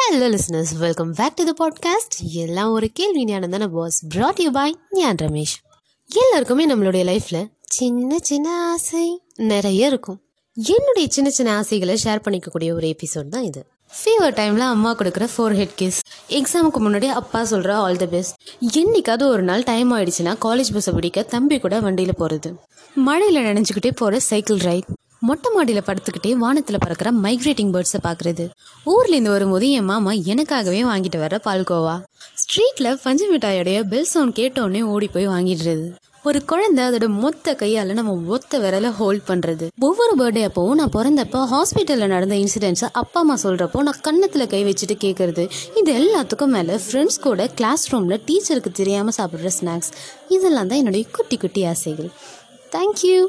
Hello listeners welcome back to the podcast எல்லாம் ஒரு கேள்வி ஞானந்தான பாஸ் ப்ராட் யூ பாய் ஞான் ரமேஷ். எல்லாருக்குமே நம்மளுடைய லைஃப்பில் சின்ன சின்ன ஆசை நிறைய இருக்கும். என்னுடைய சின்ன சின்ன ஆசைகளை ஷேர் பண்ணிக்கக்கூடிய ஒரு எபிசோட் தான் இது. ஃபீவர் டைமில் அம்மா கொடுக்குற ஃபோர் ஹெட் கிஸ் எக்ஸாமுக்கு முன்னாடி அப்பா சொல்கிற ஆல் தி பெஸ்ட் என்னைக்காவது ஒரு நாள் டைம் ஆயிடுச்சுன்னா காலேஜ் பஸ்ஸை பிடிக்க தம்பி கூட வண்டியில் போகிறது மழையில் நினைஞ்சுக்கிட்டே போகிற சைக்கிள் ரைட் மொட்டை மாடியில் படுத்துக்கிட்டே வானத்தில் பறக்கிற மைக்ரேட்டிங் பேர்ட்ஸை பார்க்குறது ஊர்லேருந்து வரும்போது என் மாமா எனக்காகவே வாங்கிட்டு வர பால்கோவா ஸ்ட்ரீட்டில் பஞ்சு மிட்டாயோடைய பெல் சவுண்ட் கேட்டோடனே ஓடி போய் வாங்கிடுறது. ஒரு குழந்தை அதோட மொத்த கையால் நம்ம ஒத்த விரலை ஹோல்ட் பண்ணுறது ஒவ்வொரு பர்த்டே அப்போவும் நான் பிறந்தப்போ ஹாஸ்பிட்டலில் நடந்த இன்சிடென்ட்ஸை அப்பா அம்மா சொல்கிறப்போ நான் கன்னத்தில் கை வச்சுட்டு கேட்குறது இது எல்லாத்துக்கும் மேலே ஃப்ரெண்ட்ஸ் கூட கிளாஸ் ரூமில் டீச்சருக்கு தெரியாமல் சாப்பிட்ற ஸ்நாக்ஸ் இதெல்லாம் தான் என்னுடைய குட்டி குட்டி ஆசைகள். தேங்க்யூ